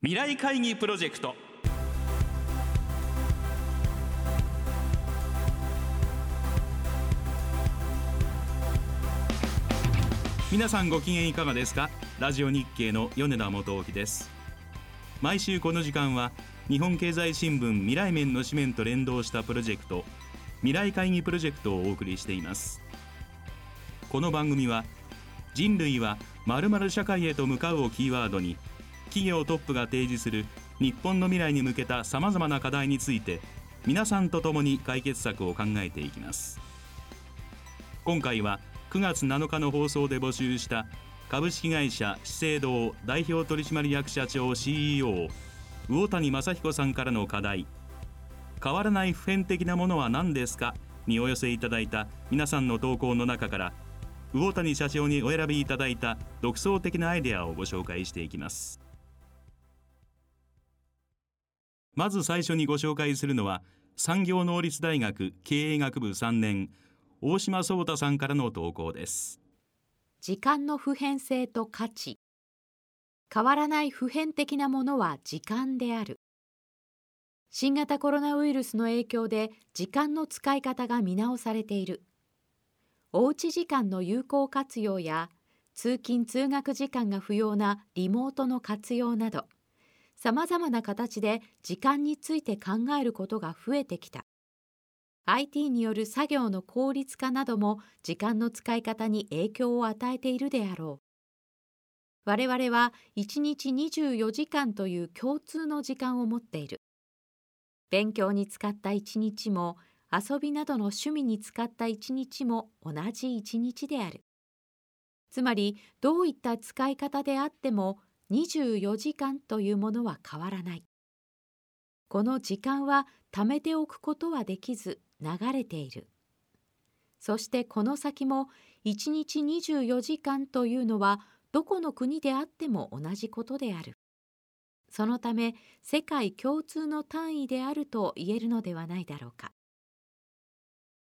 未来会議プロジェクト。皆さんご機嫌いかがですか？ラジオ日経の米田元興です。毎週この時間は日本経済新聞未来面の紙面と連動したプロジェクト未来会議プロジェクトをお送りしています。この番組は人類は〇〇社会へと向かうをキーワードに企業トップが提示する日本の未来に向けたさまざまな課題について皆さんと共に解決策を考えていきます今回は9月7日の放送で募集した株式会社資生堂代表取締役社長 CEO 魚谷正彦さんからの課題変わらない普遍的なものは何ですかにお寄せいただいた皆さんの投稿の中から魚谷社長にお選びいただいた独創的なアイデアをご紹介していきますまず最初にご紹介するのは産業能率大学経営学部3年大島壮太さんからの投稿です。時間の普遍性と価値。変わらない普遍的なものは時間である。新型コロナウイルスの影響で時間の使い方が見直されている。おうち時間の有効活用や通勤通学時間が不要なリモートの活用など。さまざまな形で時間について考えることが増えてきた。IT による作業の効率化なども時間の使い方に影響を与えているであろう。我々は1日24時間という共通の時間を持っている。勉強に使った1日も遊びなどの趣味に使った一日も同じ一日である。つまりどういった使い方であっても24時間というものは変わらない。この時間は貯めておくことはできず流れている。そしてこの先も1日24時間というのはどこの国であっても同じことである。そのため世界共通の単位であると言えるのではないだろうか。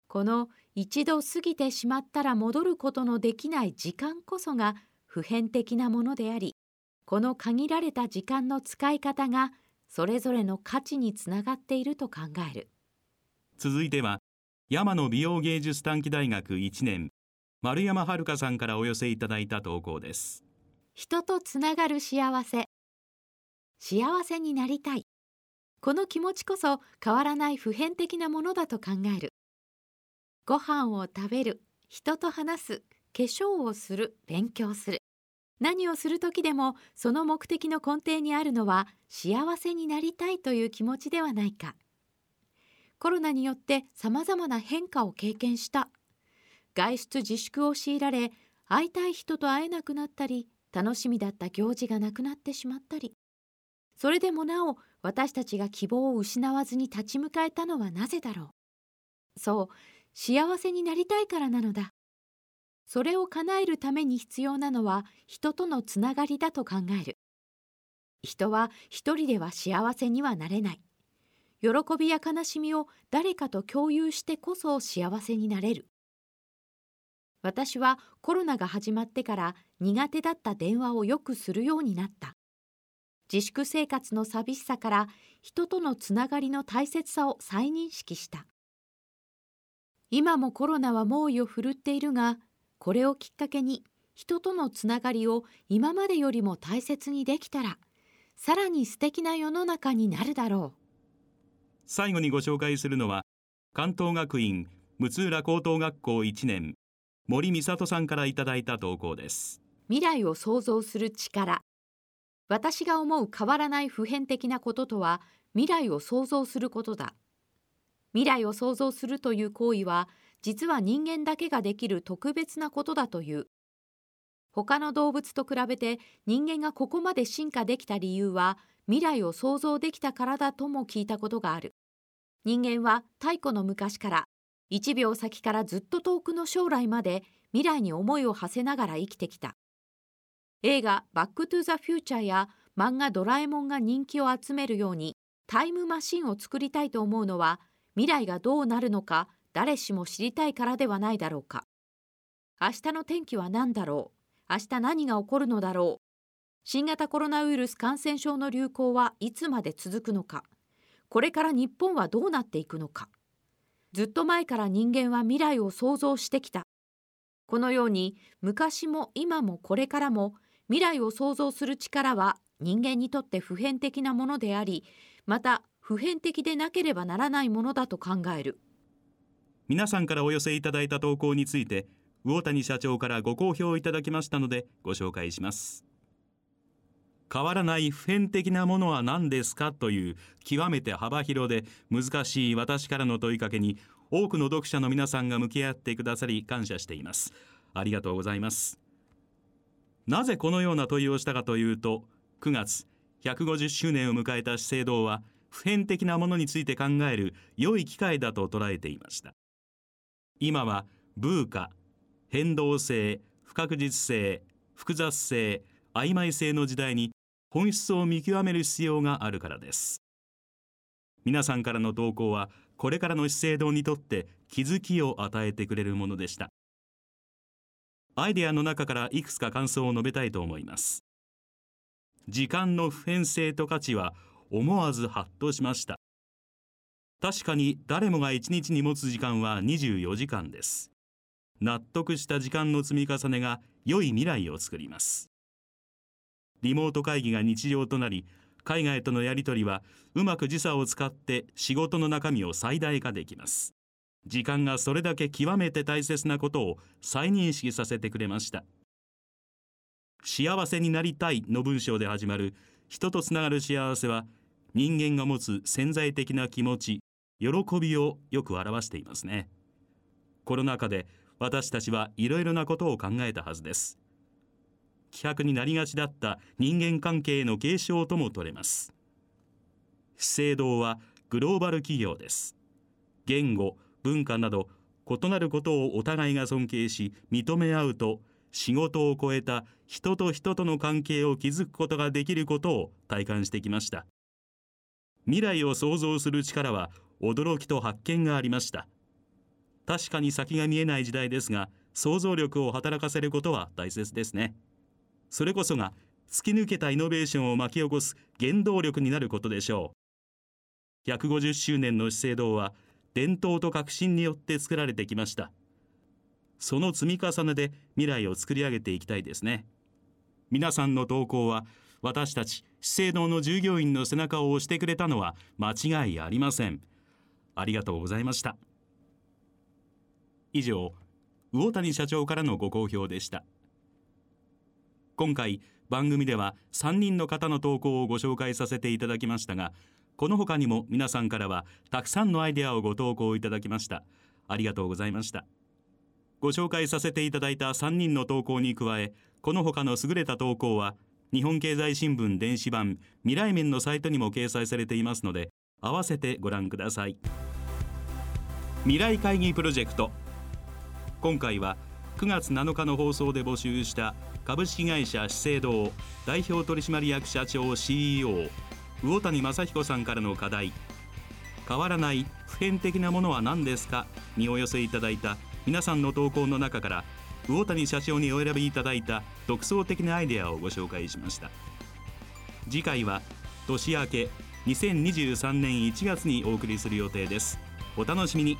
この一度過ぎてしまったら戻ることのできない時間こそが普遍的なものでありこの限られた時間の使い方がそれぞれの価値につながっていると考える。続いては山野美容芸術短期大学1年丸山遥さんからお寄せいただいた投稿です。人とつながる幸せ。幸せになりたい。この気持ちこそ変わらない普遍的なものだと考える。ご飯を食べる人と話す化粧をする勉強する何をする時でもその目的の根底にあるのは幸せになりたいという気持ちではないか。コロナによってさまざまな変化を経験した。外出自粛を強いられ会いたい人と会えなくなったり楽しみだった行事がなくなってしまったり。それでもなお私たちが希望を失わずに立ち向かえたのはなぜだろう。そう幸せになりたいからなのだ。それを叶えるために必要なのは人とのつながりだと考える。人は一人では幸せにはなれない。喜びや悲しみを誰かと共有してこそ幸せになれる。私はコロナが始まってから苦手だった電話をよくするようになった。自粛生活の寂しさから人とのつながりの大切さを再認識した。今もコロナは猛威を振るっているが、これをきっかけに人とのつながりを今までよりも大切にできたら、さらに素敵な世の中になるだろう。最後にご紹介するのは、関東学院六浦高等学校1年、森美里さんからいただいた投稿です。未来を創造する力。私が思う変わらない普遍的なこととは、未来を創造することだ。未来を想像するという行為は実は人間だけができる特別なことだという。他の動物と比べて人間がここまで進化できた理由は未来を想像できたからだとも聞いたことがある。人間は太古の昔から1秒先からずっと遠くの将来まで未来に思いを馳せながら生きてきた。映画「バック・トゥ・ザ・フューチャー」や漫画「ドラえもん」が人気を集めるようにタイムマシンを作りたいと思うのは未来がどうなるのか誰しも知りたいからではないだろうか。明日の天気は何だろう。明日何が起こるのだろう。新型コロナウイルス感染症の流行はいつまで続くのか。これから日本はどうなっていくのか。ずっと前から人間は未来を想像してきた。このように昔も今もこれからも未来を想像する力は人間にとって普遍的なものでありまた普遍的でなければならないものだと考える。皆さんからお寄せいただいた投稿について魚谷社長からご好評いただきましたのでご紹介します。変わらない普遍的なものは何ですかという極めて幅広で難しい私からの問いかけに多くの読者の皆さんが向き合ってくださり感謝しています。ありがとうございます。なぜこのような問いをしたかというと9月150周年を迎えた資生堂は普遍的なものについて考える良い機会だと捉えていました。今はブーカ変動性不確実性複雑性曖昧性の時代に本質を見極める必要があるからです。皆さんからの投稿はこれからの資生堂にとって気づきを与えてくれるものでした。アイデアの中からいくつか感想を述べたいと思います。時間の普遍性と価値は思わずハッとしました。確かに誰もが1日に持つ時間は24時間です。納得した時間の積み重ねが良い未来を作ります。リモート会議が日常となり海外とのやり取りはうまく時差を使って仕事の中身を最大化できます。時間がそれだけ極めて大切なことを再認識させてくれました。幸せになりたいの文章で始まる。人とつながる幸せは人間が持つ潜在的な気持ち喜びをよく表していますね。コロナ禍で私たちはいろいろなことを考えたはずです。希薄になりがちだった人間関係の継承とも取れます。資生堂はグローバル企業です。言語文化など異なることをお互いが尊敬し認め合うと仕事を超えた人と人との関係を築くことができることを体感してきました。未来を想像する力は驚きと発見がありました。確かに先が見えない時代ですが想像力を働かせることは大切ですね。それこそが突き抜けたイノベーションを巻き起こす原動力になることでしょう。150周年の資生堂は伝統と革新によって作られてきました。その積み重ねで未来を作り上げていきたいですね。皆さんの投稿は私たち資生堂の従業員の背中を押してくれたのは間違いありません。ありがとうございました。以上魚谷社長からのご好評でした。今回番組では3人の方の投稿をご紹介させていただきましたがこの他にも皆さんからはたくさんのアイデアをご投稿いただきました。ありがとうございました。ご紹介させていただいた3人の投稿に加えこの他の優れた投稿は日本経済新聞電子版未来面のサイトにも掲載されていますので合わせてご覧ください。未来会議プロジェクト。今回は9月7日の放送で募集した株式会社資生堂代表取締役社長 CEO 魚谷正彦さんからの課題。変わらない普遍的なものは何ですか？にお寄せいただいた皆さんの投稿の中から魚谷社長にお選びいただいた独創的なアイデアをご紹介しました。次回は年明け2023年1月にお送りする予定です。お楽しみに。